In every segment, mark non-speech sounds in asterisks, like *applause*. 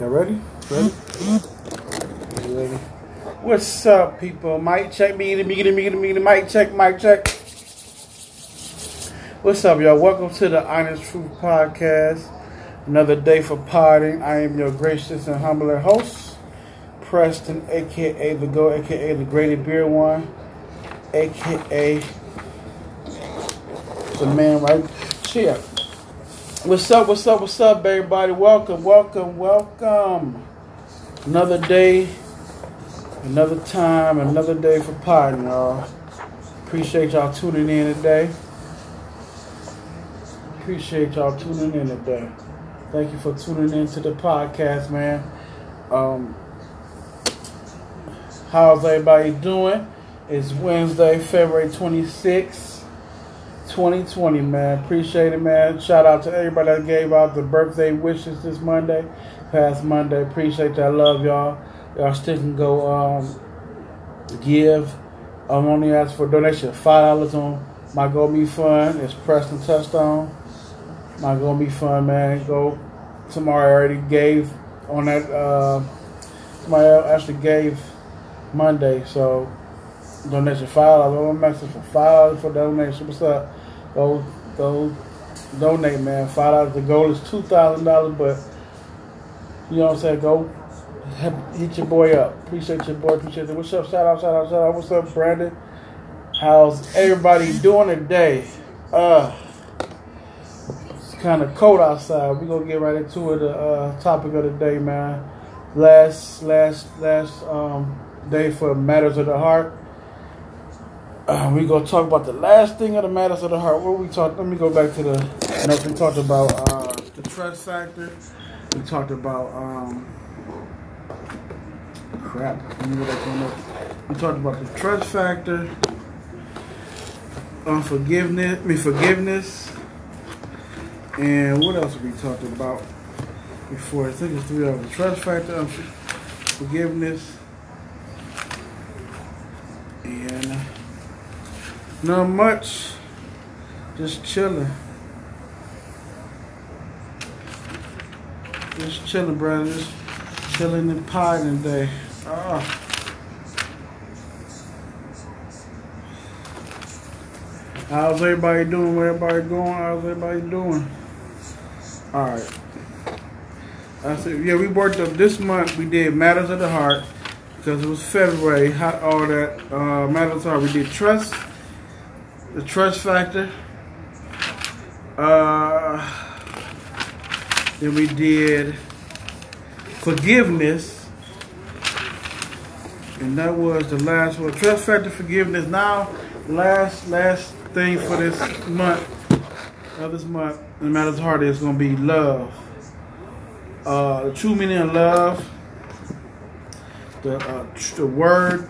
Y'all ready? Ready? Ready? What's up, people? Mic check, me, me, me, me, me, mic check, mic check. What's up, y'all? Welcome to the Honest Truth Podcast. Another day for potting. I am your gracious and humble host, Preston, aka the GOAT, aka the Graded Beer One, aka the man right here. What's up, what's up, what's up, everybody? Welcome, welcome, welcome. Another day, another time, another day for potting, y'all. Appreciate y'all tuning in today. Appreciate y'all tuning in today. Thank you for tuning in to the podcast, man. Um, how's everybody doing? It's Wednesday, February 26th. 2020, man. Appreciate it, man. Shout out to everybody that gave out the birthday wishes this Monday, past Monday. Appreciate that. Love y'all. Y'all still can go um, give. I'm only asking for donation. Five dollars on my Go Me Fund. It's Preston Touchdown. My Go Me Fund, man. Go. Somebody already gave on that. Uh, somebody actually gave Monday, so donation five dollars. I'm asking for five dollars for donation. What's up? Go go donate, man. Five dollars. The goal is two thousand dollars, but you know what I'm saying. Go hit your boy up. Appreciate your boy. Appreciate it. What's up? Shout out, shout out, shout out. What's up, Brandon? How's everybody doing today? Uh, it's kind of cold outside. We're gonna get right into it. The uh, topic of the day, man. Last, last, last um, day for matters of the heart. Uh, we gonna talk about the last thing of the matters of the heart. What we talked? Let me go back to the. We talked about uh, the trust factor. We talked about um, crap. We talked about the trust factor, unforgiveness. I mean forgiveness, and what else we talked about before? I think it's three of the trust factor, forgiveness, and. Not much. Just chilling. Just chilling, brother. Just chilling and potting today. Ah. How's everybody doing? Where everybody going? How's everybody doing? Alright. I said, yeah, we worked up this month. We did Matters of the Heart because it was February. Hot, all that uh, Matters of the Heart. We did Trust the trust factor. Uh, then we did forgiveness. And that was the last one. Trust factor forgiveness. Now, last last thing for this month, of this month, no matter how hard it's gonna be love. Uh, the true meaning of love. The uh, the word.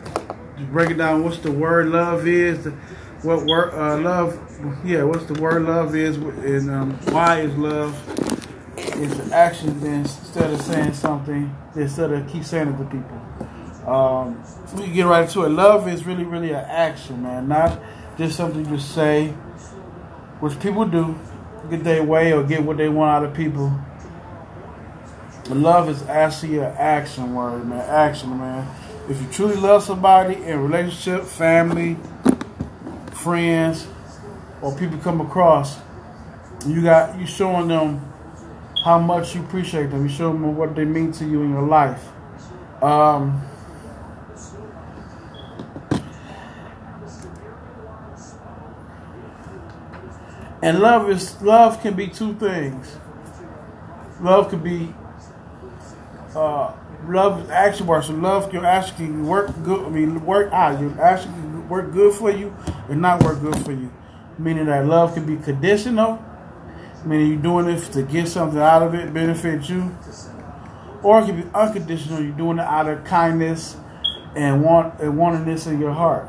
Break it down. What's the word love is. The, what word uh, love yeah what's the word love is and um, why is love is an action instead of saying something instead of keep saying it to people. Um, so we can get right into it. Love is really really an action man. Not just something you say which people do get their way or get what they want out of people. Love is actually an action word man. Action man. If you truly love somebody in relationship family friends or people come across, you got you showing them how much you appreciate them. You show them what they mean to you in your life. Um, and love is love can be two things. Love could be uh, love is action work. So love can actually work good. I mean, work out. Ah, you actually work good for you and not work good for you. Meaning that love can be conditional, meaning you're doing it to get something out of it, benefit you. Or it can be unconditional, you're doing it out of kindness and want and wanting this in your heart.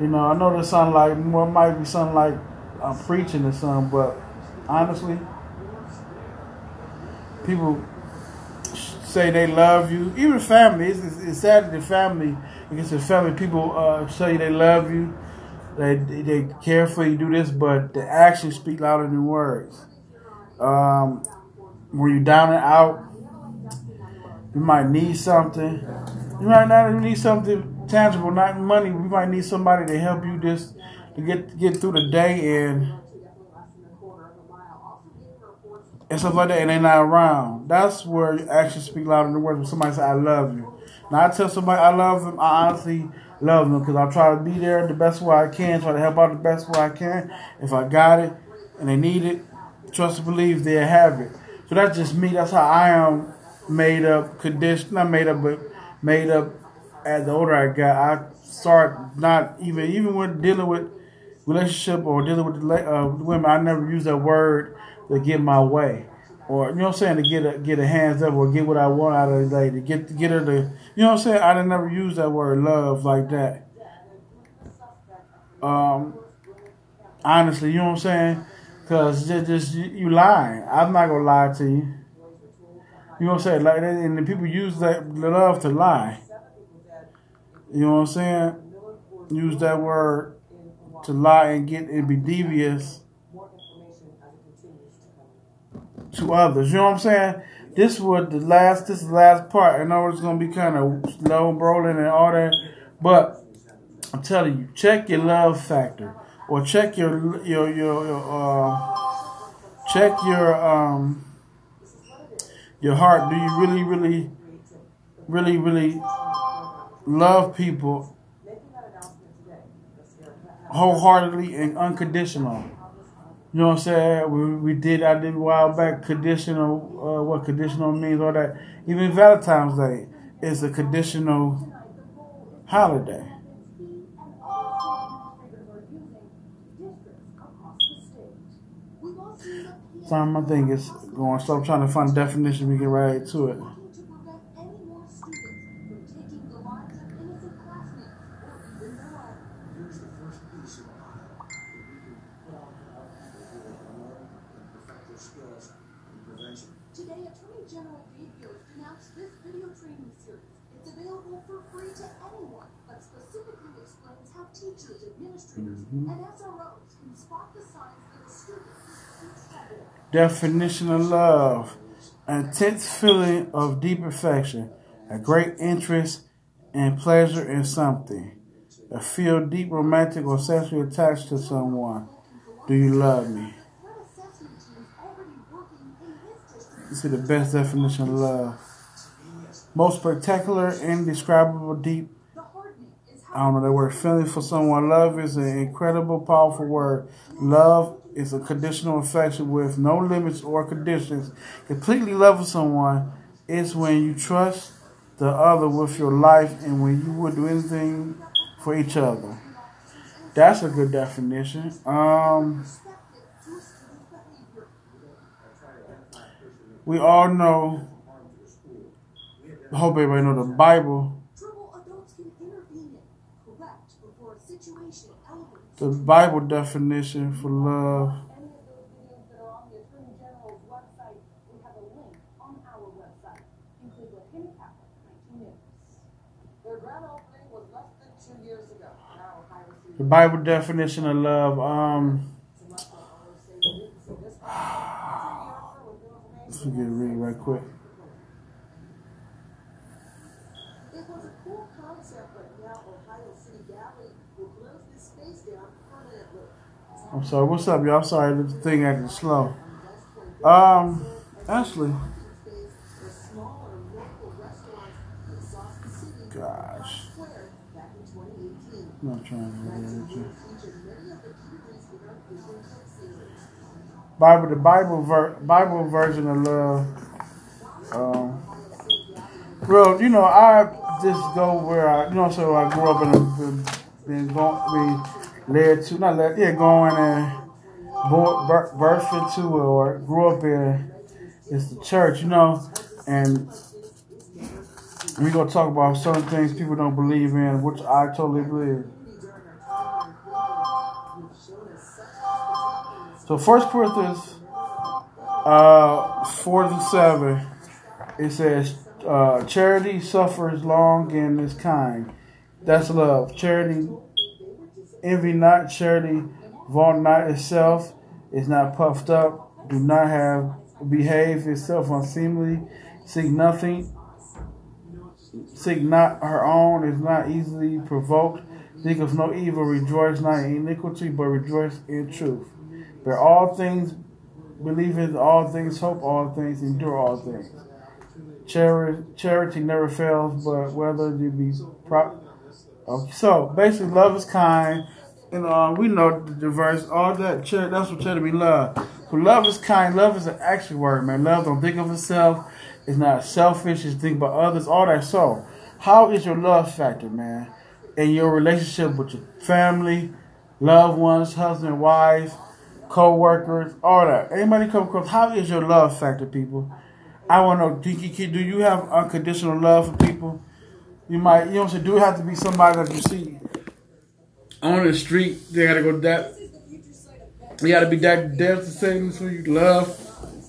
You know, I know this sound like more might be something like I'm preaching or something, but honestly, people say they love you. Even family, it's, it's sad that the family, because the family people uh, say they love you, they they care for you, do this, but the actions speak louder than words. Um, when you're down and out, You might need something. You might not even need something tangible, not money. You might need somebody to help you just to get get through the day and and stuff like that, and they're not around. That's where actions speak louder than words. When somebody say, "I love you," I tell somebody I love them, I honestly love them because I try to be there the best way I can, try to help out the best way I can. If I got it and they need it, trust and believe they'll have it. So that's just me. That's how I am made up, condition, not made up, but made up as the older I got. I start not even, even when dealing with relationship or dealing with uh, women, I never use that word to get my way. Or you know what I'm saying to get a get a hands up or get what I want out of the lady, get get her to you know what I'm saying. I didn't never use that word love like that. Um, honestly, you know what I'm saying? Cause just, just you lying. I'm not gonna lie to you. You know what I'm saying? Like, and the people use that love to lie. You know what I'm saying? Use that word to lie and get and be devious to others. You know what I'm saying? This was the last. This is the last part. I know it's gonna be kind of slow rolling and all that, but I'm telling you, check your love factor or check your your your, your uh, check your um your heart. Do you really really really really love people wholeheartedly and unconditional? You know what I'm saying? We, we did, I did a while back, conditional, uh, what conditional means, all that. Even Valentine's Day is a conditional holiday. Sorry, my thing is going, so I'm trying to find a definition, we can right to it. Definition of love intense feeling of deep affection, a great interest and pleasure in something, a feel deep romantic or sexually attached to someone. Do you love me? This is the best definition of love. Most spectacular, indescribable, deep. I don't know that word. Feeling for someone. Love is an incredible, powerful word. Love is a conditional affection with no limits or conditions. Completely loving someone is when you trust the other with your life and when you would do anything for each other. That's a good definition. Um, we all know, I hope everybody know the Bible. The Bible definition for love. The Bible definition of love. Um, *sighs* let's get it read right quick. I'm sorry. What's up, y'all? Sorry, the thing acting slow. Um, actually, gosh, I'm not trying to read it. Bible, the Bible, ver- Bible version of love. Um, well, you know, I just go where I, you know, so I grew up in, a, been, been going, led to, not led, yeah, going and birthed into or grew up in is the church, you know, and we're going to talk about certain things people don't believe in, which I totally believe. So First Corinthians uh, 4 to 7, it says, uh, charity suffers long and is kind. That's love. Charity envy not, charity vaunt not itself, is not puffed up, do not have behave itself unseemly, seek nothing. Seek not her own, is not easily provoked, think of no evil, rejoice not in iniquity, but rejoice in truth. Bear all things, believe in all things, hope all things, endure all things. Charity, charity never fails, but whether you be So basically, love is kind. And uh, we know the verse, all that. Charity, that's what charity means, love. So love is kind. Love is an action word, man. Love don't think of itself. It's not selfish. It's think about others. All that. So, how is your love factor, man? In your relationship with your family, loved ones, husband, wife, co-workers, all that. Anybody come across? How is your love factor, people? I want to know, do you, do you have unconditional love for people? You might, you know I'm? Do have to be somebody that you see on the street? They gotta go that. You gotta be that death to say who you love.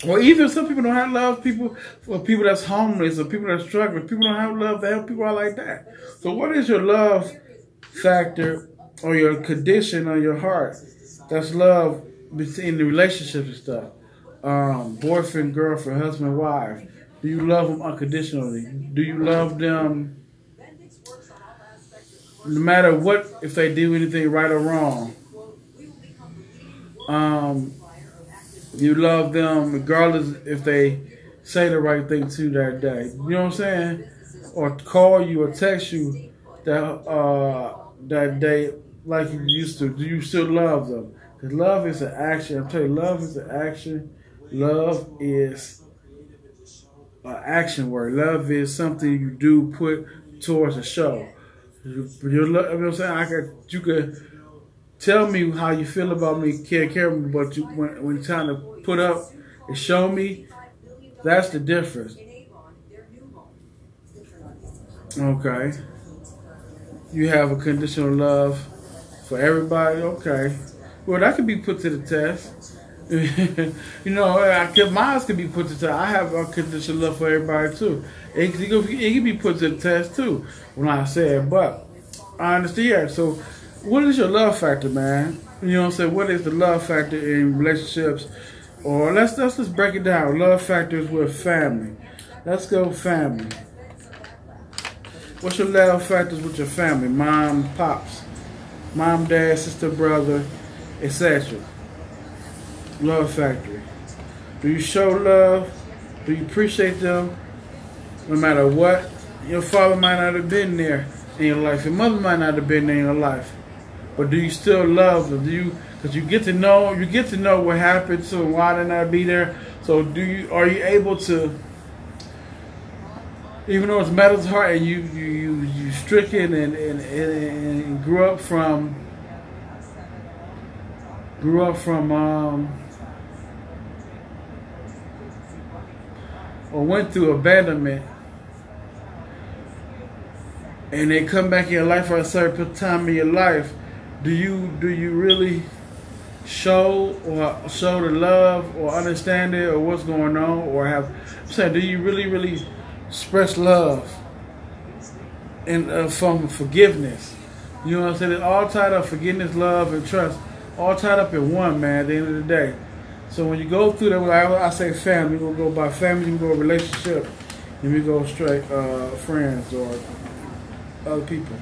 Or even some people don't have love people for people that's homeless or people that's struggling. People don't have love to help people out like that. So what is your love factor or your condition on your heart? That's love in the relationships and stuff um, boyfriend, girlfriend, husband, wife? Do you love them unconditionally? Do you love them no matter what, if they do anything right or wrong? Um, you love them regardless if they say the right thing to that day. You know what I'm saying? Or call you or text you that uh, that day like you used to. Do you still love them? Because love is an action. I'm telling you, love is an action Love is an action word. Love is something you do put towards a show. You, you know what I'm saying? I could, you could tell me how you feel about me, care, care but you, when, when you're trying to put up and show me, that's the difference. Okay. You have a conditional love for everybody? Okay. Well, that could be put to the test. *laughs* you know, I could, mine could be put to test. I have unconditional love for everybody too. It, it, it can be put to the test too. When I said, but I understand. So, what is your love factor, man? You know what I'm saying? What is the love factor in relationships? Or let's let's just break it down. Love factors with family. Let's go family. What's your love factors with your family? Mom, pops, mom, dad, sister, brother, etc. Love Factory. Do you show love? Do you appreciate them? No matter what, your father might not have been there in your life. Your mother might not have been there in your life. But do you still love them? Do you? Because you get to know, you get to know what happened to them, why they not be there. So do you? Are you able to? Even though it's metal's heart, and you you you you stricken and and, and, and grew up from grew up from um, or went through abandonment and they come back in your life for a certain time in your life, do you do you really show or show the love or understand it or what's going on or have I'm saying do you really really express love and uh, from forgiveness? You know what I'm saying? It's all tied up forgiveness, love, and trust, all tied up in one man. At the end of the day. So when you go through that, I, I say family, we'll go by family, we go relationship, and we go straight uh, friends or other people.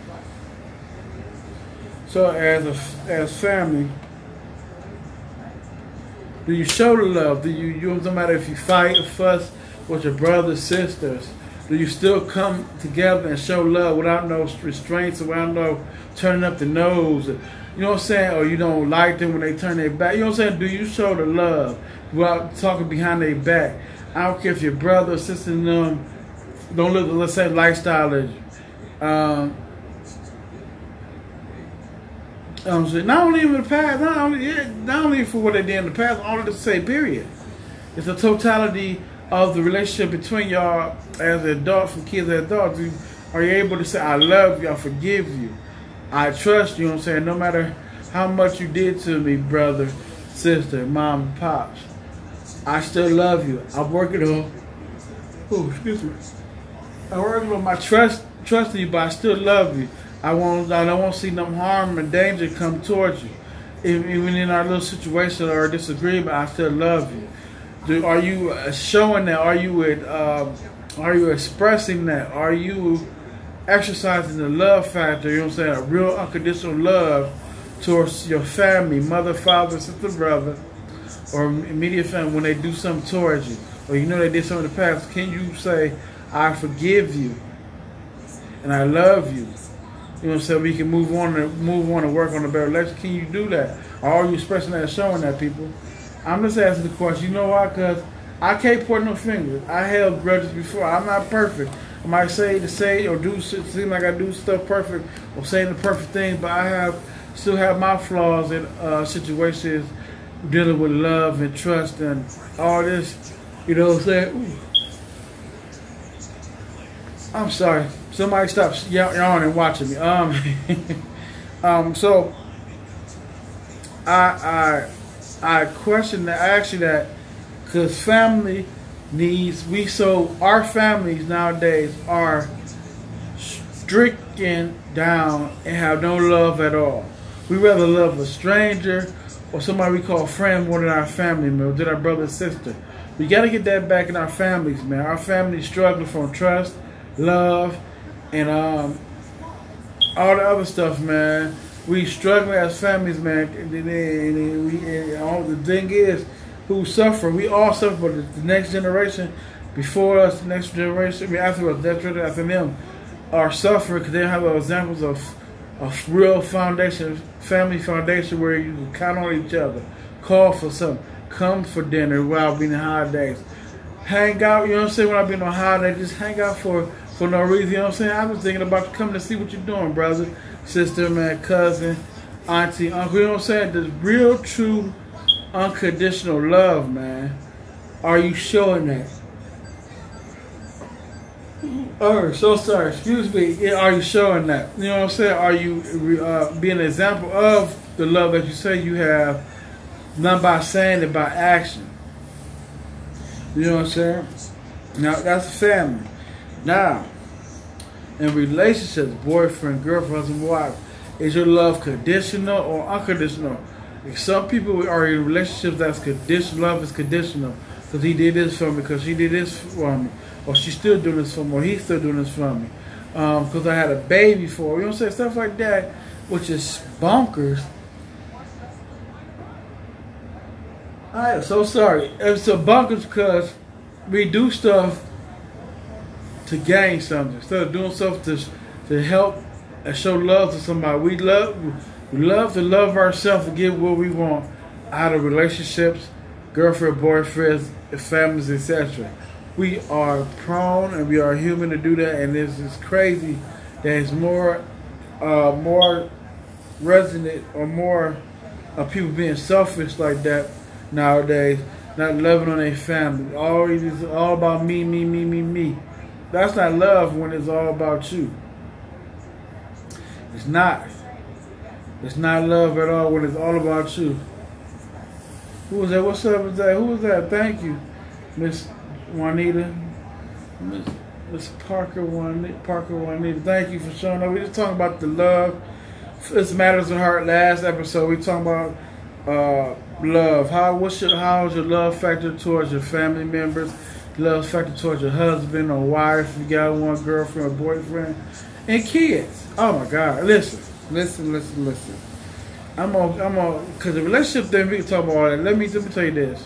So as a, as family, do you show the love? Do you, you no matter if you fight or fuss with your brothers, sisters, do you still come together and show love without no restraints, without no turning up the nose? You know what I'm saying? Or you don't like them when they turn their back. You know what I'm saying? Do you show the love without talking behind their back? I don't care if your brother or sister them don't live the same lifestyle as. Um, um, so not only in the past, not only yeah, not only for what they did in the past, only to say period. It's a totality of the relationship between y'all as adults and kids as adults. Are you able to say, I love you, I forgive you? I trust you, know what I'm saying? No matter how much you did to me, brother, sister, mom, pops, I still love you. I'm working on, oh, excuse me. I'm working on my trust, trusting you, but I still love you. I won't, I don't want to see no harm and danger come towards you. Even in our little situation or disagreement, I still love you. Do, are you uh, showing that? Are you with, uh, Are you expressing that? Are you exercising the love factor? You know what I'm saying? A real unconditional love towards your family, mother, father, sister, brother, or immediate family when they do something towards you, or you know they did something in the past. Can you say, "I forgive you," and I love you? You know what I'm saying? We can move on and move on and work on a better relationship. Can you do that? Are you expressing that, showing that people? I'm just asking the question. You know why? Because I can't point no fingers. I held grudges before. I'm not perfect. I might say to say or do seem like I do stuff perfect or saying the perfect thing, but I have still have my flaws in uh, situations dealing with love and trust and all this. You know what I'm saying? I'm sorry. Somebody stop yawning and watching me. Um, *laughs* um. So I I I question that. I ask you that because family needs we so our families nowadays are stricken down and have no love at all. We rather love a stranger or somebody we call friend more than our family member, than our brother and sister. We got to get that back in our families, man. Our families struggling from trust, love, and um, all the other stuff, man. We struggling as families, man. And, we, and all the thing is, who suffer, we all suffer, but the next generation before us, the next generation, I mean, after us, that's really after them, are suffering because they have examples of a real foundation, family foundation where you can count on each other, call for something, come for dinner while being holidays, hang out. You know what I'm saying? When I've been on holiday, just hang out for for no reason. You know what I'm saying? I was thinking about coming to see what you're doing, brother, sister, man, cousin, auntie, uncle. You know what I'm saying? The real, true, unconditional love, man. Are you showing that? Oh, so sorry. Excuse me. Are you showing that? You know what I'm saying? Are you uh, being an example of the love that you say you have, not by saying it, by action? You know what I'm saying? Now that's family. Now, in relationships, boyfriend, girlfriend, husband, wife, is your love conditional or unconditional? Some people are in relationships that's conditional. Love is conditional because he did this for me, because she did this for me, or she's still doing this for me, or he's still doing this for me, because um, I had a baby for. You know what I'm saying? Stuff like that, which is bonkers. I am so sorry. It's a bonkers because we do stuff to gain something instead of doing stuff to to help and show love to somebody. We love we love to love ourselves and get what we want out of relationships, girlfriend, boyfriends, families, etc. We are prone and we are human to do that, and this is crazy. There's more, uh, more resonant or more of people being selfish like that nowadays, not loving on their family. Always it's all about me, me, me, me, me. That's not love when it's all about you. It's not. It's not love at all when it's all about you. Who was that? What's up with that? Who was that? Thank you, Miss Juanita. Miss Miss Parker Juanita. Parker Juanita. Thank you for showing up. We just talking about the love. This matters of heart. Last episode we talking about uh, love. How what's your how's your love factor towards your family members? Love factor towards your husband or wife, if you got one girlfriend or boyfriend, and kids. Oh my God! Listen, listen, listen, listen. I'm on, I'm on, because the relationship thing we talk about all that. Let me let me tell you this: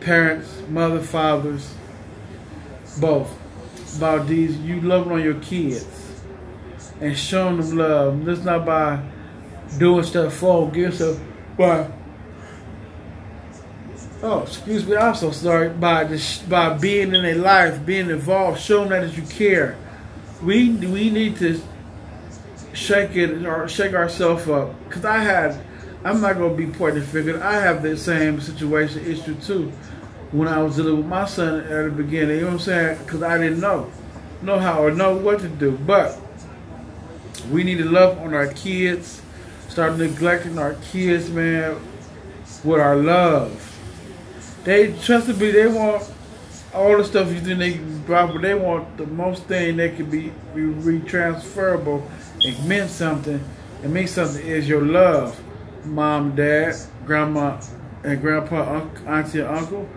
parents, mother, fathers, both about these. You loving on your kids and showing them love. This not by doing stuff for give stuff, but oh, excuse me, I'm so sorry, by this, by being in their life, being involved, showing that you care. We we need to shake it or shake ourselves up. Cause I had, I'm not gonna be pointing figure. I have the same situation issue too. When I was dealing with my son at the beginning, you know what I'm saying? Cause I didn't know, know how or know what to do. But we need to love on our kids. Start neglecting our kids, man, with our love they trusted me. They want all the stuff you think they can drop, but they want the most thing that can be, retransferable and meant something. It means something is your love, mom, dad, grandma, and grandpa, auntie, and uncle.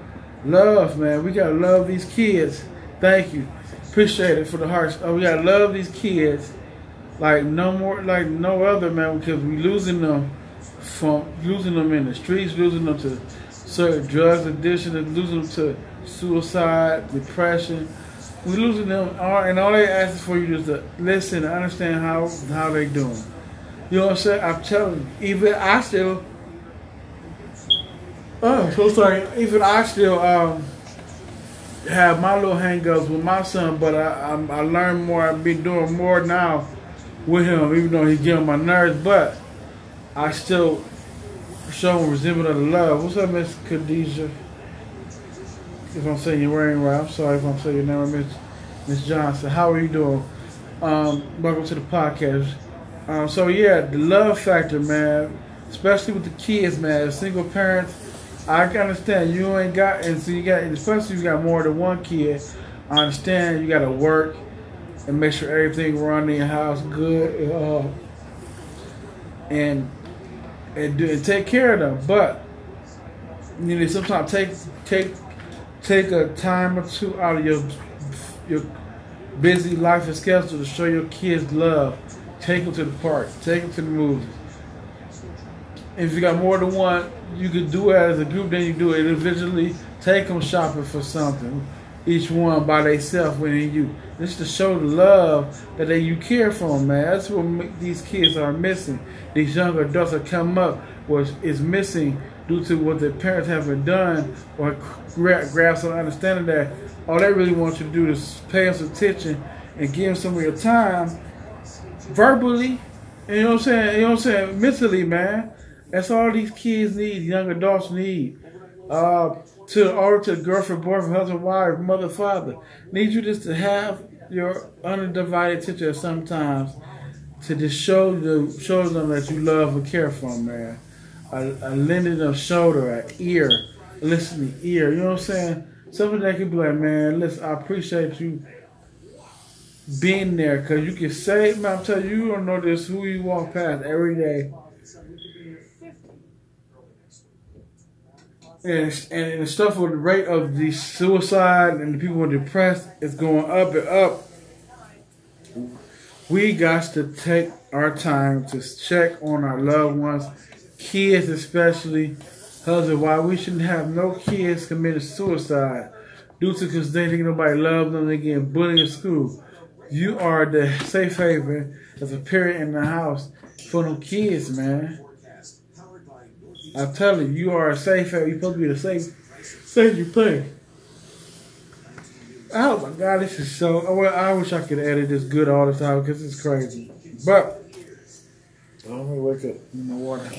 Love, man. We gotta love these kids. Thank you. Appreciate it for the hearts. Oh, we gotta love these kids like no more, like no other man, because we losing them from losing them in the streets, losing them to certain drugs addiction, and losing them to suicide, depression. We losing them, all, and all they ask for you is to listen, and understand how how they doing. You know what I'm saying? I'm telling you, even I still. Oh, so sorry. Even I still um, have my little hangups with my son, but I, I I learned more. I've been doing more now with him, even though he's getting my nerves. But I still show him resemblance of love. What's up, Miss Khadijah? If I'm saying your name right, I'm sorry if I'm saying your name, Miss Miss Johnson. How are you doing? Um, welcome to the podcast. Um, so yeah, the love factor, man, especially with the kids, man. Single parents, I can understand you ain't got, and so you got, especially you got more than one kid. I understand you got to work and make sure everything running in your house good, uh, and and, do, and take care of them. But you know, sometimes take take take a time or two out of your your busy life and schedule to show your kids love. Take them to the park. Take them to the movies. If you got more than one, you could do it as a group. Then you do it individually. Take them shopping for something. Each one by themselves within you. This is to show the love that they, you care for them, man. That's what these kids are missing. These young adults that come up was is missing due to what their parents haven't done or grasp some understanding that all they really want you to do is pay us attention and give them some of your time verbally, you know what I'm saying? You know what I'm saying? Mentally, man. That's all these kids need, young adults need. Uh, to or to girlfriend, boyfriend, husband, wife, mother, father. Need you just to have your undivided attention sometimes to just show the show them that you love and care for them, man. A, a lending of shoulder, an ear, a listening ear. You know what I'm saying? Something that can be like, man, listen, I appreciate you being there because you can say, man, I'm telling you, you don't know this who you walk past every day. And, and the stuff with the rate of the suicide and the people who are depressed is going up and up. We got to take our time to check on our loved ones, kids especially, husband, why we shouldn't have no kids committing suicide due to because they think nobody loves them, they getting bullied in school you are the safe haven as a parent in the house for them kids, man. I tell you, you are a safe. You're supposed to be the safe, safe place. Oh my God, this is so. Well, I wish I could edit this good all the time because it's crazy. But let me wake up in the water.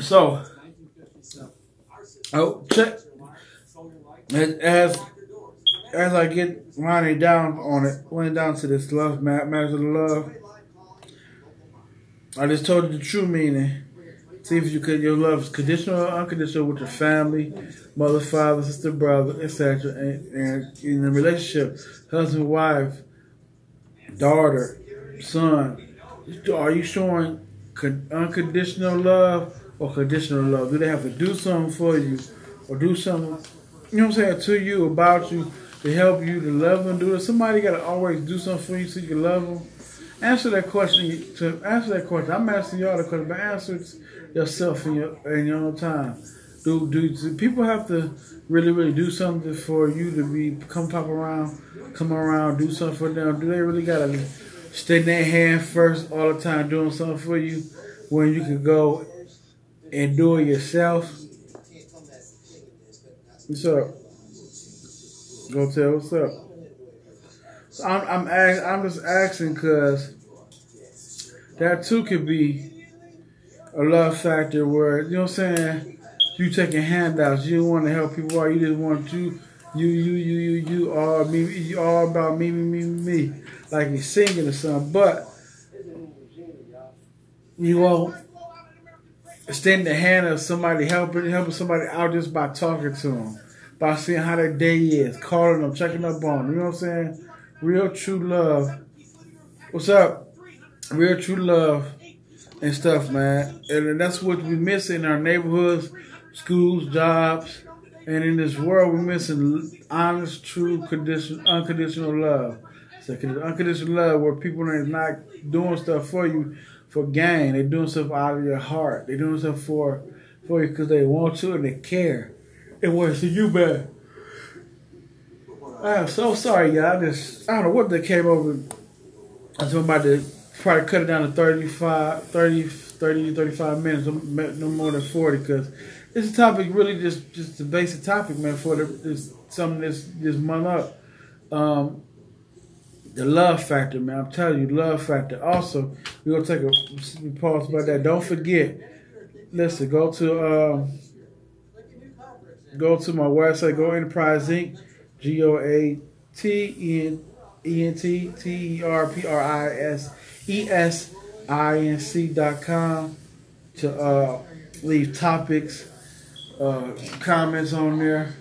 So. Oh, check. As as I get winding down on it, winding down to this love map, matters of love. I just told you the true meaning. See if you could your love is conditional or unconditional with your family, mother, father, sister, brother, etc. And, and in a relationship, husband, wife, daughter, son. Are you showing unconditional love or conditional love? Do they have to do something for you or do something, you know what I'm saying, to you, about you, to help you, to love them, do it? Somebody got to always do something for you so you can love them. Answer that question. To answer that question, I'm asking y'all the question, but answer it yourself in your in your own time. Do, do do people have to really really do something for you to be come pop around, come around, do something for them? Do they really gotta stay in their hand first all the time doing something for you when you can go and do it yourself. What's up? Go tell what's up. So I'm I'm ask, I'm just asking because that too could be a love factor where you know what I'm saying. You taking handouts. You don't want to help people out. You just want to you you you you you all me you all about me me me me like you singing or something. But you won't extend the hand of somebody helping helping somebody out just by talking to them, by seeing how their day is, calling them, checking up on them. You know what I'm saying? Real true love. What's up? Real true love and stuff, man. And that's what we miss in our neighborhoods, schools, jobs, and in this world, we're missing honest, true, condition, unconditional love. So unconditional love where people are not doing stuff for you for gain. They're doing stuff out of your heart. They're doing stuff for for you because they want to and they care. It was to you, man. I am so sorry, y'all. I just I don't know what they came over. I was about to probably cut it down to 35, 30, 30 35 minutes, no more than 40, because this topic really just just the basic topic, man, for the, this something this this month up. Um, the love factor, man. I'm telling you, love factor. Also, we're gonna take a pause about that. Don't forget. Listen, go to um, go to my website. Go Enterprise Inc. G O A T E N E N T T E R P R I S E S I N C dot com to uh, leave topics, uh, comments on there.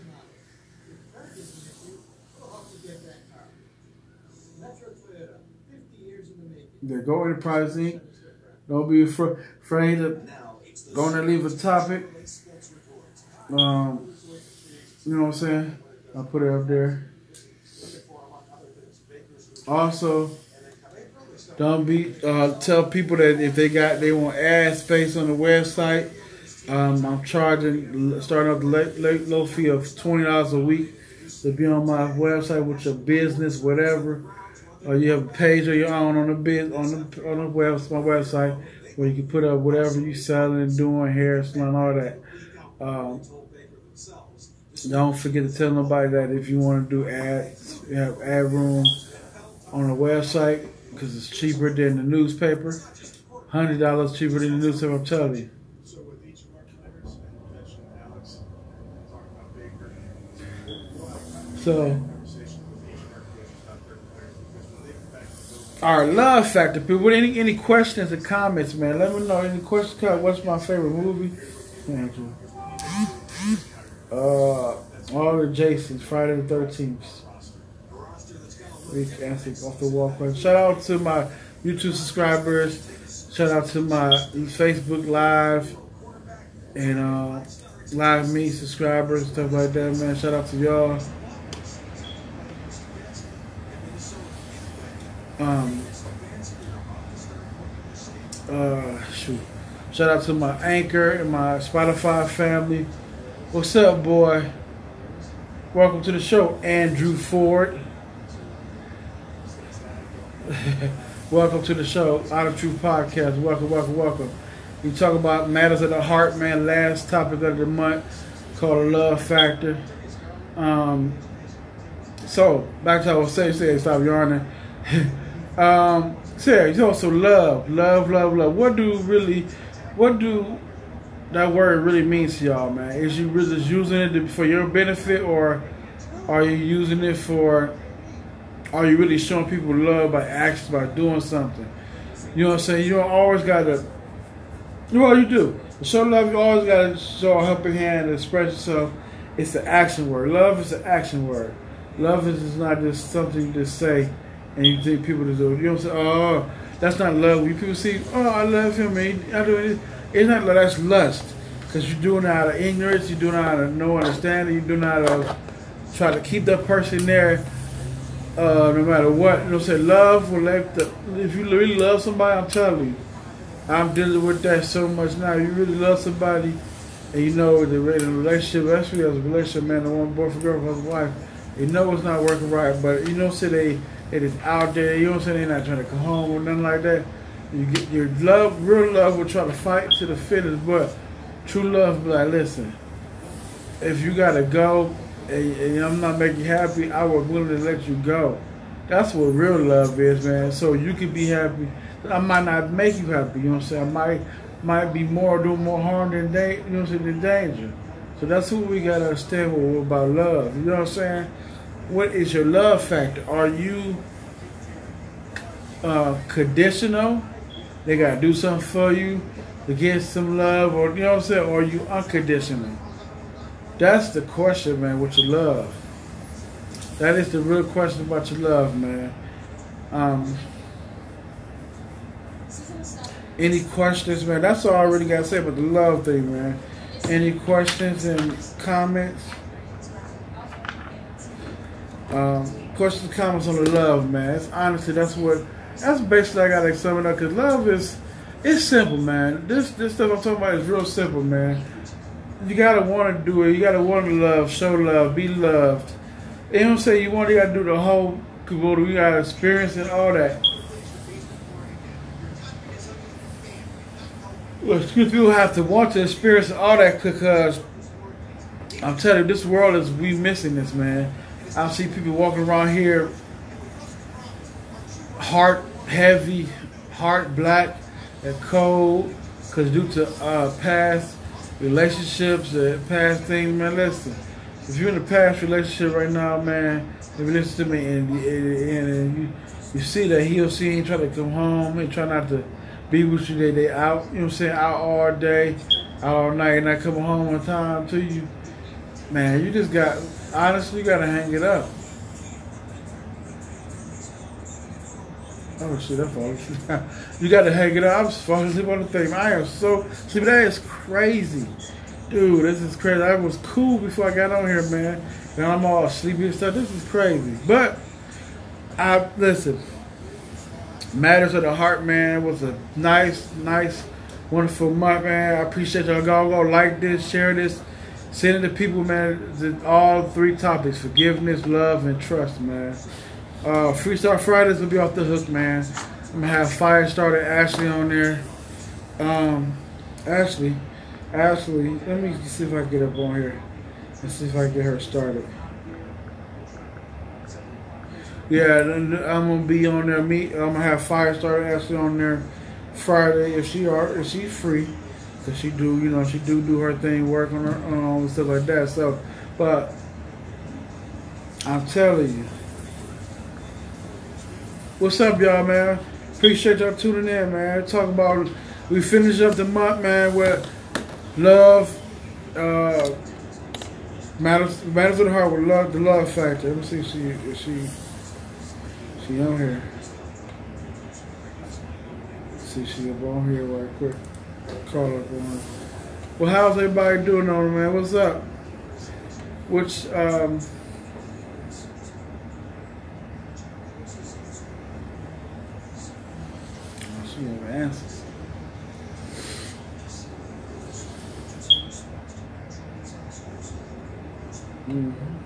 They go Enterprise Inc. Don't be afraid of going to leave a topic. Um, you know what I'm saying? I'll put it up there. Also, don't be uh, tell people that if they got they want ad space on the website. Um, I'm charging starting off the late, late low fee of twenty dollars a week to be on my website with your business, whatever. Or you have a page of your own on the biz on the on the web, my website where you can put up whatever you're selling, doing hair salon, all that. Um, don't forget to tell nobody that if you want to do ads, you have ad room on the website because it's cheaper than the newspaper. Hundred dollars cheaper than the newspaper. I'm telling you. So, with each of our love factor, people. Any any questions or comments, man? Let me know. Any questions? What's my favorite movie? Uh, all the Jasons, Friday the Thirteenth. Rick Antic off the wall. Shout out to my YouTube subscribers. Shout out to my Facebook Live and uh, Live Me subscribers, stuff like that, man. Shout out to y'all. Um, uh, shoot. Shout out to my Anchor and my Spotify family. What's up, boy? Welcome to the show, Andrew Ford. *laughs* welcome to the show, Out of Truth Podcast. Welcome, welcome, welcome. We talk about matters of the heart, man. Last topic of the month called love factor. Um, so back to what I was saying, say stop yarning. *laughs* um, Sarah, you also love, love, love, love. What do really, what do that word really means to y'all, man? Is you really using it for your benefit, or are you using it for? Are you really showing people love by actions, by doing something? You know what I'm saying? You don't always gotta. Well, you do. Show love, you always gotta show a helping hand, express yourself. It's the action word. Love is the action word. Love is not just something you just say and you think people do. You don't say, oh, that's not love. You people see, oh, I love him, man. I do it. It's not that's lust. Because you're doing it out of ignorance, you're doing it out of no understanding, you're doing it out of try to keep that person there uh, no matter what. You know, say love will let the, if you really love somebody, I'm telling you, I'm dealing with that so much now. You really love somebody, and you know the, relationship, especially as a relationship, man, the one boyfriend, girlfriend, wife, you know it's not working right, but you know, say they, it is out there, you know what I'm saying, they're not trying to come home or nothing like that. You get your love, real love will try to fight to the finish, but true love be like, listen, if you gotta go and, and I'm not making you happy, I was willing to let you go. That's what real love is, man. So you can be happy. I might not make you happy, you know what I'm saying? I might might be more doing more harm than da- you know what I'm saying, than danger. So that's what we gotta understand what, about love. You know what I'm saying? What is your love factor? Are you uh, conditional? They gotta do something for you to get some love, or you know what I'm saying? Or you unconditional? That's the question, man. With your love, that is the real question about your love, man. Um, Any questions, man? That's all I really got to say about the love thing, man. Any questions and comments? Um, questions, comments on the love, man. It's honestly that's what that's basically I gotta sum it up because love is it's simple, man. This this stuff I'm talking about is real simple, man. You gotta want to do it. You gotta want to love, show love, be loved. You know what I'm saying? You want you gotta do the whole caboodle. You gotta experience and all that. Well, people have to want to experience all that because I'm telling you, this world is we missing this, man. I see people walking around here, heart heavy, heart black, and cold, because due to uh, past relationships, uh, past things, man. Listen, if you're in a past relationship right now, man, if you listen to me and, and, and you, you see that he or she ain't trying to come home, ain't trying not to be with you, they they out, you know what I'm saying, out all day, out all night, and not coming home on time to you, man, you just got honestly, you gotta hang it up. Oh shit, I'm asleep. *laughs* you gotta hang it up. I'm falling asleep on the thing. I am so see, that is crazy. Dude, this is crazy. I was cool before I got on here, man. Now I'm all sleepy and stuff. This is crazy. But I listen. Matters of the Heart, man, was a nice, nice, wonderful month, man. I appreciate y'all. Go, go like this, share this, Sending the people, man, all three topics forgiveness, love, and trust, man. Uh, Freestyle Fridays will be off the hook, man. I'm gonna have Firestarter Ashley on there. Um, Ashley, Ashley, let me see if I can get up on here and see if I can get her started. Yeah, I'm gonna be on there. Meet. I'm gonna have Firestarter Ashley on there Friday if she are if she's free. Cause she do, you know, she do do her thing, work on her own stuff like that. So, but I'm telling you, what's up, y'all, man? Appreciate y'all tuning in, man. Talk about we finish up the month, man, with love, uh, matters matters of the heart with love, the love factor. Let me see if she if she she on here. Let's see she up on here right quick call up on. Well, how's everybody doing on man? What's up? Which um she have answers. Mm-hmm.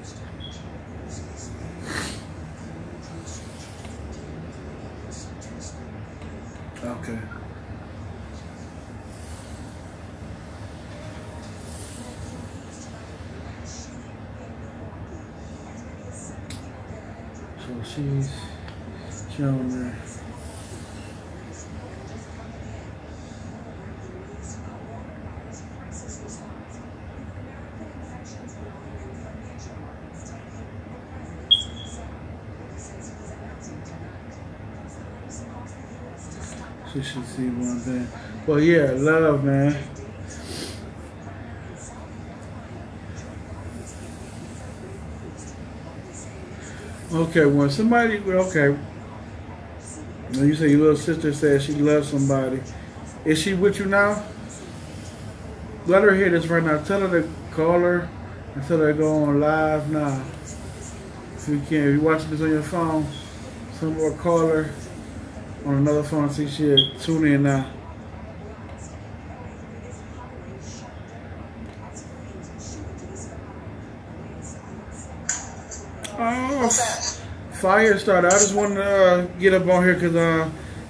Okay. So she's showing there. See one thing. Well, yeah, love, man. Okay, when somebody, okay, you say your little sister says she loves somebody, is she with you now? Let her hear this right now. Tell her to call her and tell her to go on live now. If you can, if you're watching this on your phone, some more call her on another phone. See, she'll tune in now. Oh, fire starter. I just wanted to uh, get up on here because uh,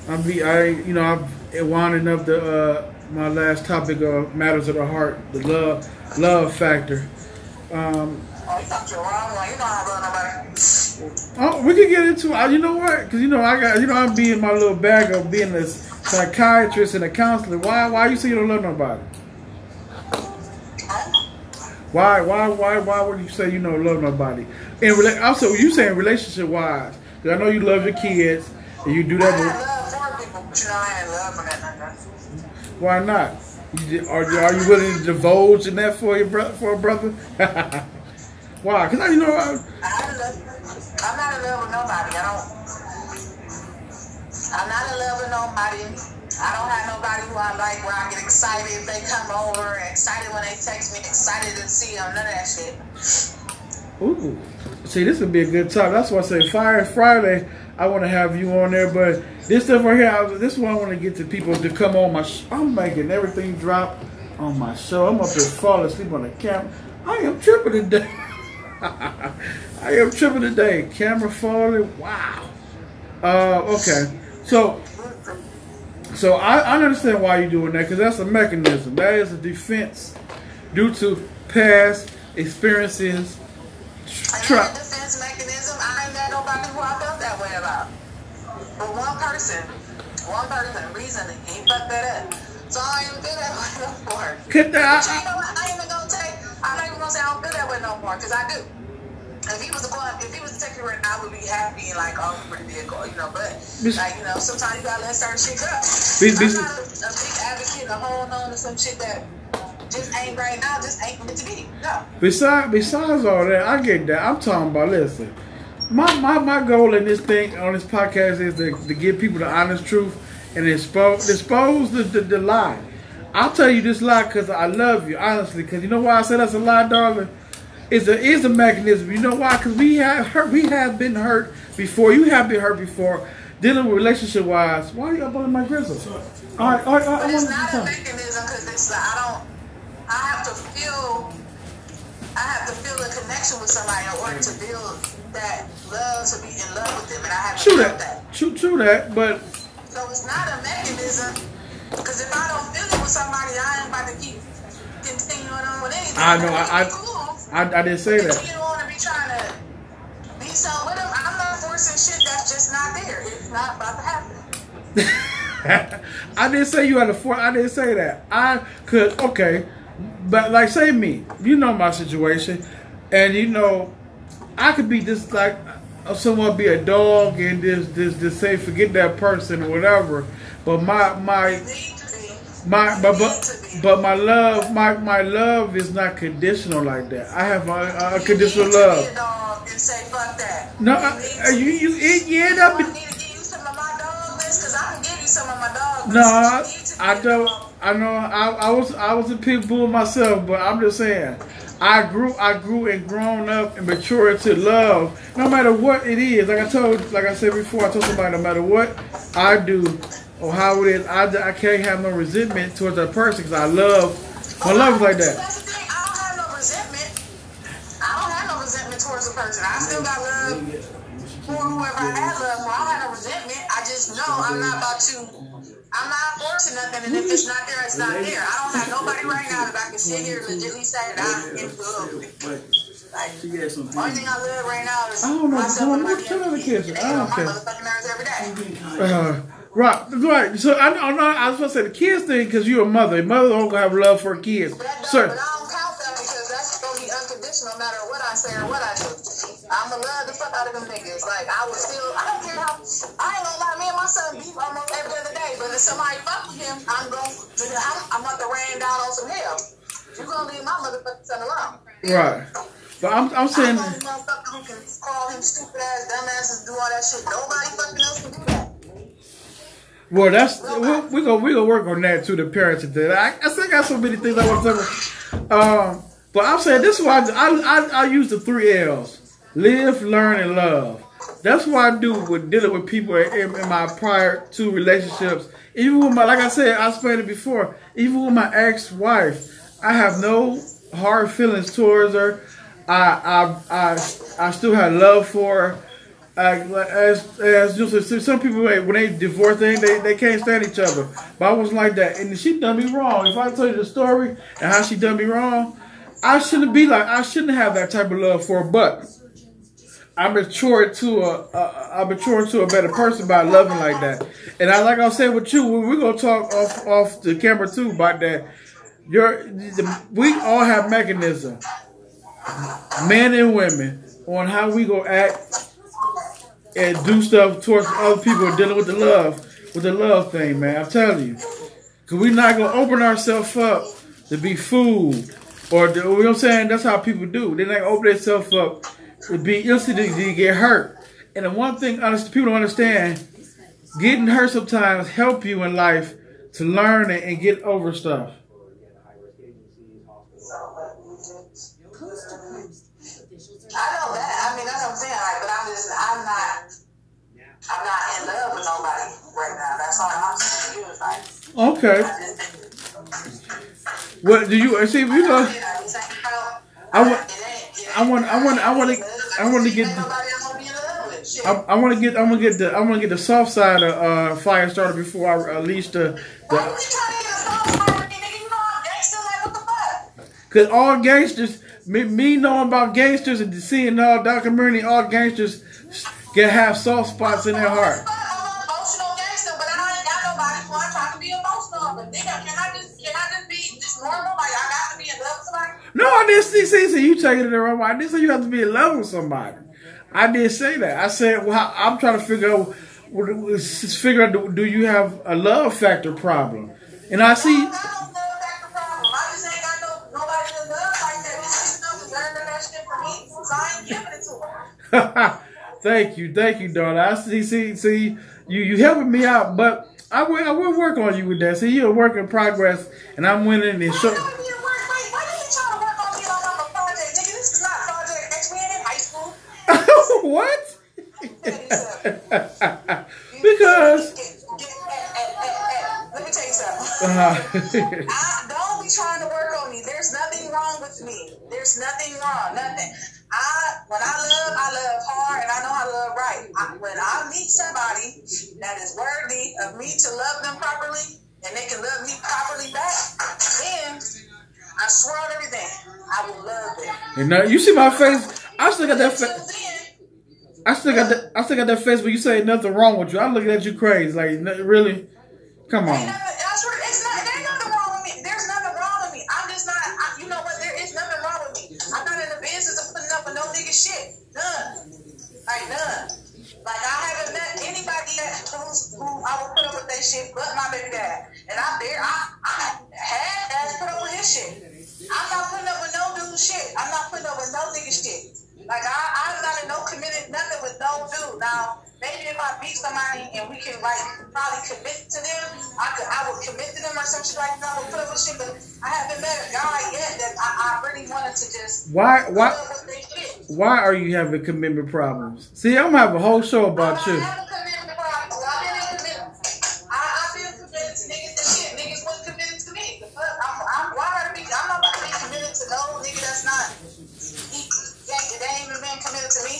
I'm be I you know I'm winding up the uh, my last topic of matters of the heart, the love love factor. Um, Oh, Oh, we can get into it. You know what? Because you know I got you know I'm being my little bag of being a psychiatrist and a counselor. Why why you say you don't love nobody? Why, why, why, why would you say you don't love nobody? And rela- also, you saying relationship wise, because I know you love your kids and you do that. I but I. Why not? You, are, are you willing to divulge in that for your brother? For a brother? *laughs* why? Because you know I, I love, I'm not in love with nobody. I don't. I'm not in love with nobody. I don't have nobody who I like where I get excited if they come over, excited when they text me, excited to see them, none of that shit. Ooh. See, this would be a good time. That's why I say Fire Friday. I want to have you on there, but this stuff right here, I, this one I want to get to people to come on my. Sh- I'm making everything drop on my show. I'm up there falling asleep on the camera. I am tripping today. *laughs* I am tripping today. Camera falling. Wow. Uh, okay. So, so I, I understand why you're doing that because that's a mechanism. That is a defense due to past experiences. That defense mechanism, I ain't got nobody who I felt that way about. But one person, one person, reason he fucked that up. So I ain't feel that way no more. Could But you know what? I ain't even gonna take. I'm not even gonna say I don't feel that way no more, cause I do. If he was going, if he was right now, I would be happy and like, oh, pretty big, or, you know. But like, you know, sometimes you gotta let certain shit go. Miss- I'm not a, a big advocate of holding on to some shit that just ain't right now, just ain't meant to be. No. Besides, besides all that, I get that. I'm talking about listen. My my my goal in this thing on this podcast is to, to give people the honest truth and expose expose the, the, the lie. I'll tell you this lie because I love you, honestly. Because you know why I said that's a lie, darling. It's a is a mechanism. You know why? Because we have hurt. We have been hurt before. You have been hurt before. Dealing with relationship wise. Why are you up on my grizzle? All right, all right, all right. But it's not a mechanism because it's like, I don't. I have to feel. I have to feel a connection with somebody in order to build that love to be in love with them, and I haven't True felt that. that. True, true that. But So it's not a mechanism. Because if I don't feel it with somebody, I ain't about to keep continuing on with anything. I know, I- I- cool. I, I didn't say that. you don't want to be trying to be something with them, I'm not forcing shit that's just not there. It's not about to happen. *laughs* I didn't say you had a four. I didn't say that. I could okay, but like say me, you know my situation, and you know I could be just like uh, someone be a dog and just just just say forget that person or whatever. But my my You need to be. My but but, but my love my my love is not conditional like that. I have a, a conditional love. be a dog and say fuck that. No, You I, uh, to you you it, yeah You that be, me to give you some of my dog? Because I can give you some of my dog. No, I, you need to be don't. I know. I, I was. I was a pit bull myself, but I'm just saying. I grew. I grew and grown up and matured to love, no matter what it is. Like I told, like I said before, I told somebody, no matter what I do or how it is, I, I can't have no resentment towards that person because I love. My love is like that. That's the thing. I don't have no resentment. I don't have no resentment towards a person. I still got love for whoever I have love for. I don't have no resentment. I just know I'm not about to. I'm not forcing nothing, and if it's not there, it's not there. I don't have nobody right now that I can sit here and legitimately say that I'm in love with. Like, only thing I love right now is I don't know. myself and my What kind of kids. kids? And I they don't on my care. motherfucking nerves every day. Uh, right, right. So I know. I know- I was supposed to say the kids thing because you're a mother. A mother don't have love for kids. But, that Sir, but I don't count that because that's gonna be unconditional no matter what I say or what I do. I'ma love the fuck out of them niggas. Like I would still I don't care how I ain't gonna lie, me and my son beef almost every other day. But if somebody fuck with him, I'm gonna I'm, I'm about to rain down on some hell. You're gonna leave my motherfucking son alone. right. But I'm. I'm I'm saying. the only motherfucker who can call him stupid ass, dumb asses, do all that shit. Nobody fucking else can do that. Well, that's we're, we gonna we gonna work on that too. The parents and. I, I still got so many things I want to say. Um, but I'm saying this is why I, I, I, I use the three L's: live, learn, and love. That's what I do with dealing with people in, in my prior two relationships. Even with my, like I said, I explained it before. Even with my ex-wife, I have no hard feelings towards her. I I I, I still have love for her. Like, as as just some people when they divorce, they, they they can't stand each other. But I was like that, and she done me wrong. If I tell you the story and how she done me wrong, I shouldn't be like I shouldn't have that type of love for her. But I matured to a, a I matured to a better person by loving like that. And I like I said with you, we- we're gonna talk off off the camera too about that. Your we all have mechanism, men and women, on how we gonna act and do stuff towards other people dealing with the love, with the love thing, man. I'm telling you. Cause we're not gonna open ourselves up to be fooled. Or you know what I'm saying? That's how people do. They're not open themselves up to be innocent to get hurt. And the one thing people don't understand, getting hurt sometimes help you in life to learn and, and get over stuff. I'm not in love with nobody right now. That's all I'm saying to you. Is like, Okay. Just, What do you see? You know, I want, I want, I want, I want to, I want to get. Ain't nobody else gonna be in love with. Shit. I, I want to get. I want to get the. I want to get the soft side of uh, fire started before I release the. The you trying to get a song for me, nigga? You know I'm gangster. Like, what the fuck? Cause all gangsters, me, me knowing about gangsters and seeing all Dr. documentary, all gangsters can have soft spots in their heart. Uh, emotional gangster, but I ain't got nobody who I'm to be emotional. But nigga, can I just, can I just be just normal? Like, I got to be in love with somebody? No, I didn't see. See, see you taking it the wrong way. I didn't say you have to be in love with somebody. I did say that. I said, well, I'm trying to figure out. Figure out. Do, you have a love factor problem? And I just don't deserve the best gift for me, so I see. *laughs* don't got no love factor problem. I just ain't got no, nobody to love like that. This shit don't deserve that shit for me. So I ain't giving it to her. thank you, thank you, daughter. I see, see, see, you you helping me out, but I will, I will work on you with that. See, you're a work in progress, and I'm winning this show. you gotta be at work? Wait, why you trying to work on me like I'm a project? Nigga, this is not project X. We ain't in high school. what? Because. Eh, eh, eh, eh. Let me tell you something. Uh, I don't be trying to work on me. There's nothing wrong with me. There's nothing wrong. Nothing. I when I love, I love hard, and I know I love right. I, when I meet somebody that is worthy of me to love them properly, and they can love me properly back, then I swear on everything, I will love them. and now you see my face. I still got that. Until Fa- then, I still got that. I still got that face where you say nothing wrong with you. I'm looking at you crazy. Like really, come on. Like, none. Like, I haven't met anybody that who's, who I would put up with that shit but my baby dad. And I there, I, I had that put up with his shit. I'm not putting up with no dude shit. I'm not putting up with no nigga shit. Like, I, I'm not in no committed nothing with no dude. Now, maybe if I meet somebody and we can, like, probably commit to them, I could, I would commit to them or some shit like that. I would put up with shit, but I haven't met a guy yet that I, I really wanted to just Why? Why? put up with their shit. Why are you having commitment problems? See, I'm gonna have a whole show about you. To me.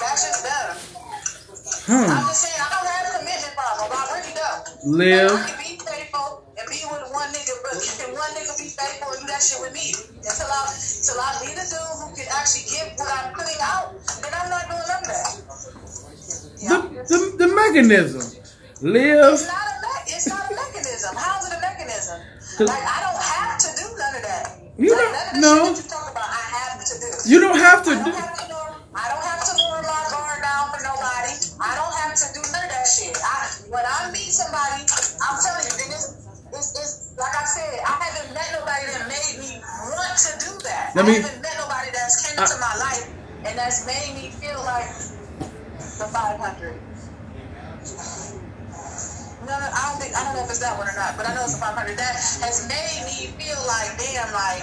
That's just. I'm Hmm. just saying, I don't have a commitment problem. I really don't. Live. I can be faithful and be with one nigga, but can one nigga be faithful and do that shit with me? Until I, until I meet a dude who can actually give what I'm putting out, then I'm not doing none of that. The, the, the mechanism. Live. It's not a me- it's not a mechanism. How's it a mechanism? Like I don't have to do none of that. You like, don't- none of the no. shit that you talk about, I have to do. You don't have to I do. have Let me- I haven't met nobody that's came into my life and that's made me feel like the 500. No, no, I don't think I don't know if it's that one or not, but I know it's a 500. That has made me feel like, damn, like,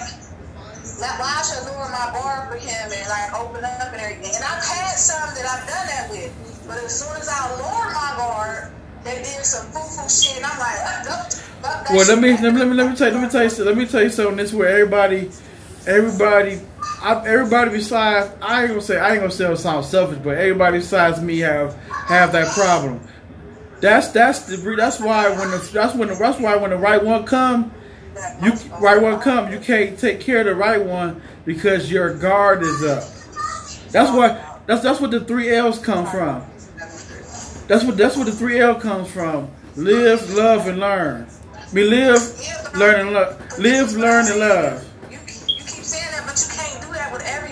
that, why I should lower my bar for him and like open up and everything. And I've had some that I've done that with, but as soon as I lower my bar, they did some foo-foo shit, and I'm like, nope, fuck that Well, let me let me let me, let me tell you let me tell you let me tell you something. This where everybody, everybody, I, everybody besides I ain't gonna say I ain't gonna say sound selfish, but everybody besides me have have that problem. That's that's the that's why when the that's when the, that's why when the right one come, you right one come you can't take care of the right one because your guard is up. That's why that's that's what the three L's come from. That's what that's what the three L comes from. Live, love, and learn. We live, learn, and love. Live, learn, and love.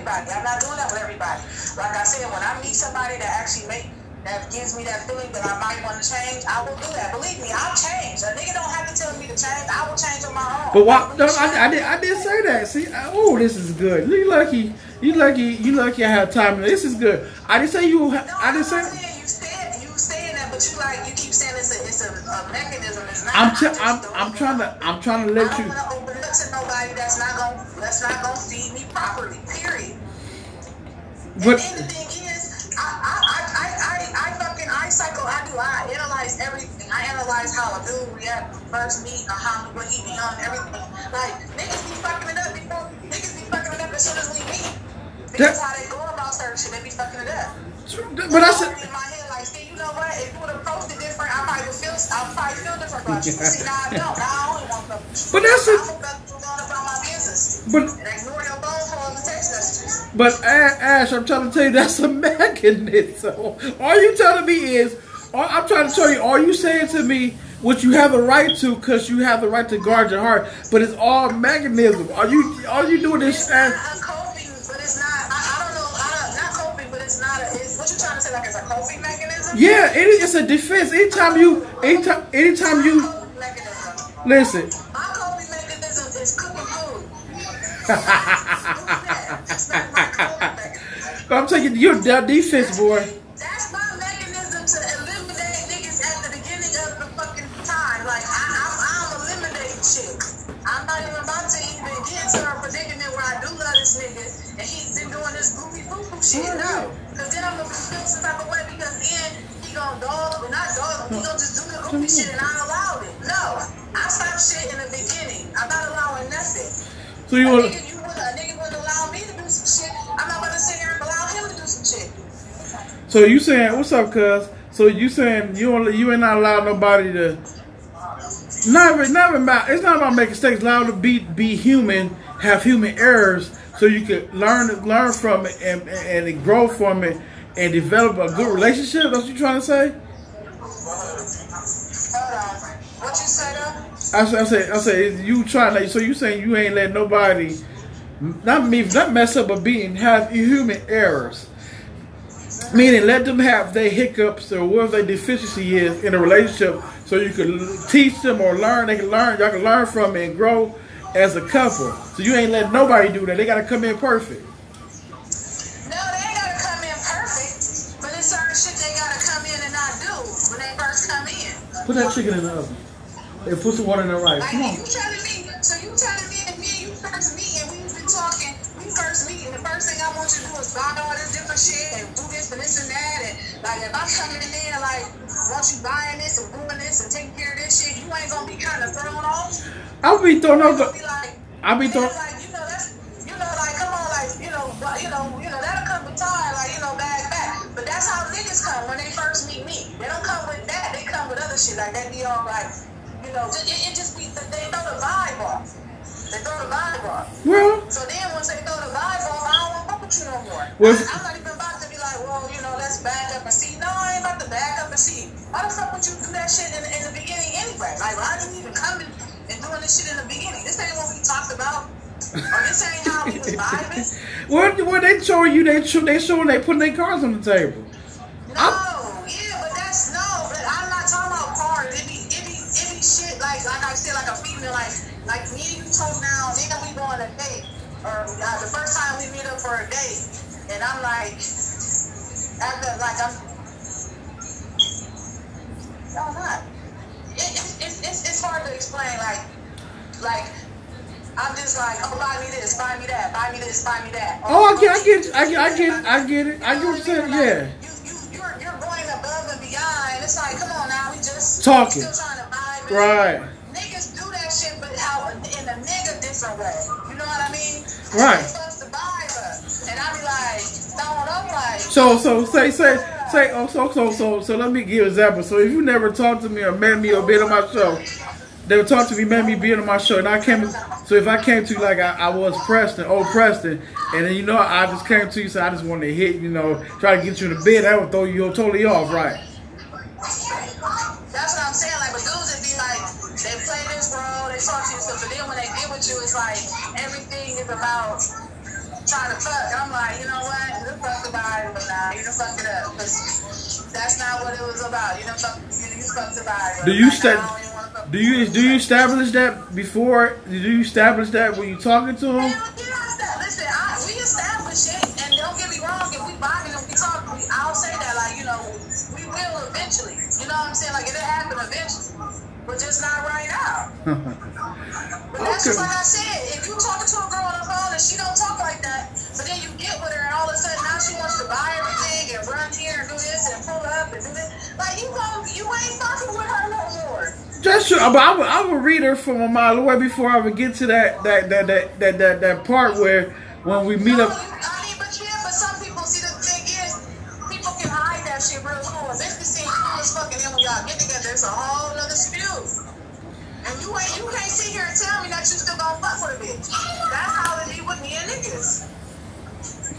Everybody. I'm not doing that with everybody. Like I said, when I meet somebody that actually make that gives me that feeling that I might want to change, I will do that. Believe me, I'll change. A nigga don't have to tell me to change. I will change on my own. But why? No, I, I did. I did say that. See, oh, this is good. You lucky. You lucky. You lucky. I have time. This is good. I didn't say you. No, I didn't say. saying you said you saying that, but you like you keep saying it's a it's a, a mechanism. It's not. I'm t- I'm I'm trying to I'm trying to let you. To open up to nobody that's not gonna that's not gonna feed me properly. Period. But and then the thing is, I I, I, I, I, I fucking I cycle. I do. I analyze everything. I analyze how a dude react first meet, or how what he be on, everything. Like niggas be fucking it up before niggas be fucking it up as soon as we meet. Because That- how they go about certain shit, they be fucking it up. but I said in my head, like, see, you know what? If you would have approached it different, I probably would feel, I probably feel different about *laughs* you. See, now I don't. Now I only want. But that's it. I'm about to go about my business but and ignore your phone calls and text messages. but Ash, I'm trying to tell you *laughs* that's a mechanism. All you telling me is, I'm trying to tell you, all you saying to me, what you have the right to, because you have the right to guard your heart. But it's all mechanism. Are you all you doing is It's not Ash, coping, but it's not. I, I don't know. I don't, coping, but it's not a. It's, what you trying to say? Like it's a coping mechanism? Yeah, it, is- it's a defense. Anytime you, anytime, anytime you listen. I'm taking your defense, boy. That's my mechanism to eliminate niggas at the beginning of the fucking time. Like I, I'm, I'm eliminating shit. I'm not even about to even get to a predicament where I do love this nigga and he's been doing this goofy boo boo shit. No, because then I'm gonna feel some type of way because then he gonna dog, but not dog. Him. He gonna just do the goofy shit and I allowed it. No, I stopped shit in the beginning. I'm not allowing nothing. So you want nigga, you would, a nigga wouldn't allow me to do some shit. I'm not about to sit here and allow him to do some shit. So you saying what's up, cuz? So you saying you only you ain't not allowed nobody to never never about it's not about making mistakes. Allow to be be human, have human errors, so you can learn learn from it and and, and grow from it and develop a good relationship. That's what you trying to say? Hold on. What you say though? I say I say I say you trying to so you saying you ain't let nobody not me not mess up but being have human errors. Meaning, let them have their hiccups or whatever their deficiency is in a relationship, so you can teach them or learn. They can learn. Y'all can learn from it and grow as a couple. So you ain't let nobody do that. They gotta come in perfect. No, they ain't gotta come in perfect, but there's certain shit they gotta come in and not do when they first come in. Put that chicken in the oven. And put some water in the rice. Come on. you telling me, so you telling me and me and you first meet and we've been talking, we first meet and the first thing I want you to do is buy all this different shit and do this and this and that and like if I'm coming in there like want you buying this and doing this and taking care of this shit, you ain't gonna be kind of thrown off. I'll be thrown You're up. gonna be like, I'll be thrown. throwing. like you know that's you know like come on like you know you know you know that'll come with time like you know bag back but that's how niggas come when they first meet me they don't come with that they come with other shit like they be all like you know it, it just be they throw the vibe off. They throw the vibe off. Well, so then once they throw the vibe off I don't want to fuck with you no more. Well, I, I'm not even about to be like well you know let's back up and see. No I ain't about to back up and see. Why the fuck would you do that shit in, in the beginning anyway? Like why did you even come in and doing this shit in the beginning? This ain't what we talked about. Or this ain't how we was vibing. *laughs* what what they showing you? They show they showing they putting their cards on the table. No, yeah, shit like, like I said, like a female, like, like me and you now. Then we go on a date, or uh, the first time we meet up for a date, and I'm like, after like I'm, I'm not. It, it, it's, it's, it's hard to explain. Like, like. I'm just like, oh, buy me this, buy me that, buy me this, buy me that. Oh, I get, I get, I get, I get, it, I get it. I get what you're saying. Yeah. You, you, you're, you're going above and beyond. It's like, come on now, we just Talking. Still trying to Right. Niggas do that shit, but how in a nigga different way. You know what I mean? Right. It fucks the and I be like throwing up like. So, so say, say, say. Oh, so, so, so, so. Let me give an example. So, if you never talked to me or met me or been on my show, they would talk to me, met me, being on my show, and I came. So, if I came to you like I, I was Preston, old Preston, and then you know I just came to you, so I just wanted to hit, you know, try to get you in the bed, that would throw you totally off, right? Like everything is about trying to fuck. And I'm like, you know what? You fucked about it, but nah, you done fucked it up. 'Cause that's not what it was about. You done fucked, you, you fucked about it. Do you Like, sta- don't even wanna fuck Do you do you establish that before? Do you establish that when you talking to Hell yeah, listen, I, we establish it, and don't get me wrong, if we vibing and we talk, we, I'll say that, like, you know, we will eventually. You You know what I'm saying? Like it'll happen eventually, but just not right now. *laughs* but that's just like I said. If you talking to a girl on the phone and she don't talk like that, but then you get with her and all of a sudden now she wants to buy everything and run here and do this and pull up and do this, like you go, you ain't fucking with her no more. That's true, but I would, I would read her from a mile away before I would get to that that that that that that, that part where when we meet No, up. It's a whole nother spew. And you ain't, you can't sit here and tell me that you still gonna fuck with a bitch. That's how it be with me and niggas.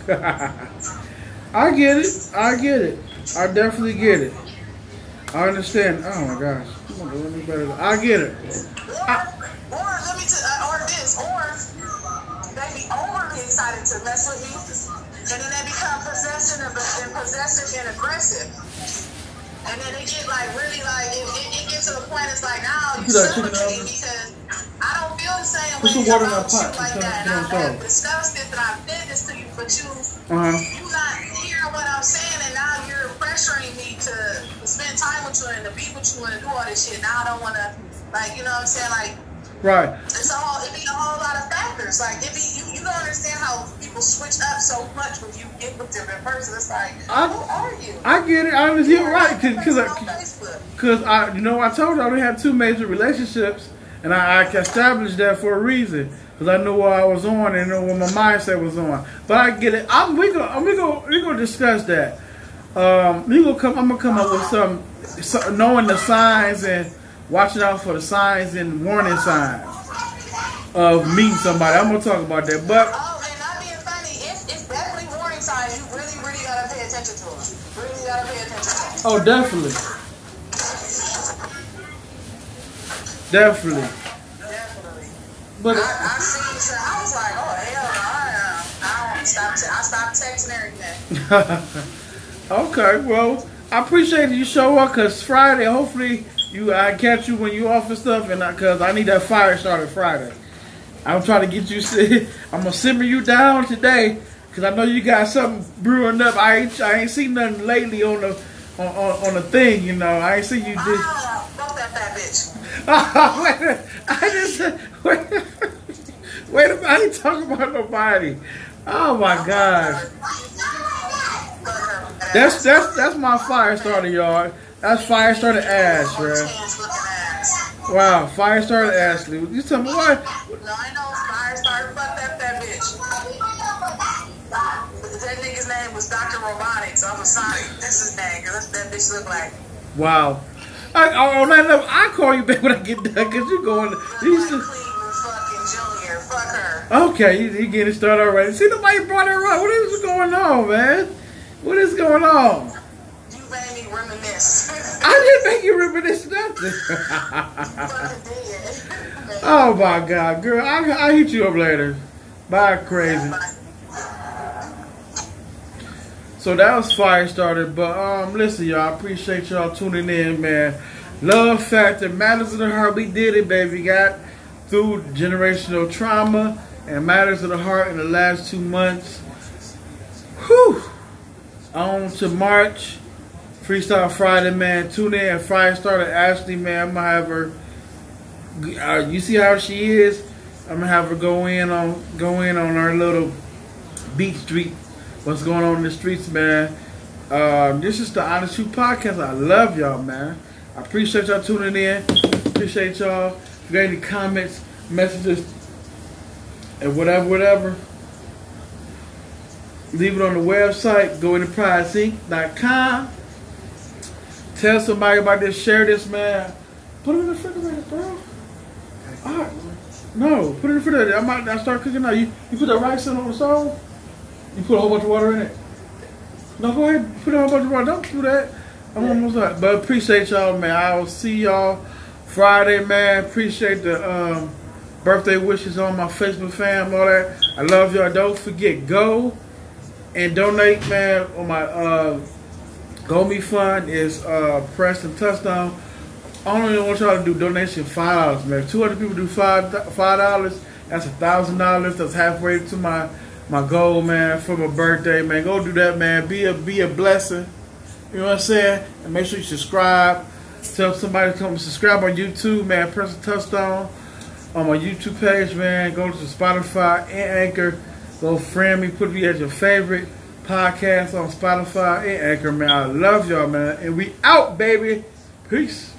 *laughs* I get it. I get it. I definitely get it. I understand. Oh my gosh. Come on, let me better. I get it. Or, or let me t- uh, or this, or they be overly excited to mess with me, and then they become possessive and, and possessive and aggressive. And then they get like really like it, it, it gets to the point it's like now you Put that chicken suffocating out. because I don't feel the same Put some way water in about that pot. you like that. And I've solve. discussed this and I've said this to you, but you Uh huh. you not hearing what I'm saying, and now you're pressuring me to spend time with you and to be with you and to do all this shit. Now I don't want to, like, you know what I'm saying? Like, Right. it's a whole, it be a whole lot of factors. Like, it be, you, you don't understand how people switch up so much when you get with them in person. It's like, I- who are you? I get it. I understand. You're right. Because on Facebook. Cause I, you know, I told you I only had two major relationships, and I, I established that for a reason. Cause I knew what I was on and knew what my mindset was on. But I get it. I'm we gonna we gonna we gonna discuss that. Um, we gonna come. I'm gonna come up with some, some knowing the signs and watching out for the signs and warning signs of meeting somebody. I'm gonna talk about that. But Oh, and not being funny, it's, it's definitely warning signs. You really, really gotta pay attention to them. Really gotta pay attention to them. oh, definitely, definitely. Definitely. But I, I seen, so I was like, oh hell I, uh, I don't stop. Te- I stopped texting everything. *laughs* okay, well, I appreciate you show up because Friday, hopefully, you I catch you when you off and stuff, and because I, need that fire started Friday. I'm trying to get you. *laughs* I'm gonna simmer you down today because I know you got something brewing up. I ain't I ain't seen nothing lately on the on, on, on the thing. You know, I ain't seen you just. Ah, fuck that fat bitch. wait, a minute. I just wait. *laughs* Wait a minute. I ain't talking about nobody. Oh my her. That's that's that's my fire starter, y'all. That's fire starter Ash, bro. Ass. Wow, fire starter Ashley. You tell me what? No, I know fire starter. Fuck that fat bitch. That nigga's name was Dr. Robotics. I'm sorry. That's his name, because that bitch look like. Wow. I, on that level, I call you back when I get done because you going. You like fucking Junior. Fuck her. okay, you, you getting started already. See, nobody brought her up. What is going on, man? What is going on? Made me reminisce. I didn't make you reminisce nothing. *laughs* oh my God, girl, I I hit you up later. Bye, crazy. So that was fire started. But um, listen, y'all, I appreciate y'all tuning in, man. Love factor matters of the heart. We did it, baby. Got through generational trauma and matters of the heart in the last two months. Whew. On to March. Freestyle Friday, man. Tune in. Fire starter Ashley, man. I'm gonna have her. Uh, you see how she is. I'm gonna have her go in on go in on our little beat street. What's going on in the streets, man? Um, this is the Honest Truth Podcast. I love y'all, man. I appreciate y'all tuning in. Appreciate y'all. If you got any comments, messages, and whatever, whatever, leave it on the website. Go into pridesync.com. Tell somebody about this. Share this, man. Put it in the refrigerator, bro. Right. No, put it in the refrigerator. I might I start cooking now. You, you put the rice in on the stove? You put a whole bunch of water in it? No, go ahead. Put a whole bunch of water. Don't do that. I'm almost done. But appreciate y'all, man. I will see y'all Friday, man. Appreciate the um, birthday wishes on my Facebook fam, all that. I love y'all. Don't forget, go and donate, man, on my uh, GoMe Fund is uh, Preston Touchdown. I only want y'all to do donation five dollars, man. Two hundred people do five five dollars. That's a thousand dollars. That's halfway to my my goal, man, for my birthday, man. Go do that, man. Be a be a blessing. You know what I'm saying? And make sure you subscribe. Tell somebody to come subscribe on YouTube, man. Press the touchdown on my YouTube page, man. Go to Spotify and Anchor. Go friend me, put me as your favorite podcast on Spotify and Anchor, man. I love y'all, man. And we out, baby. Peace.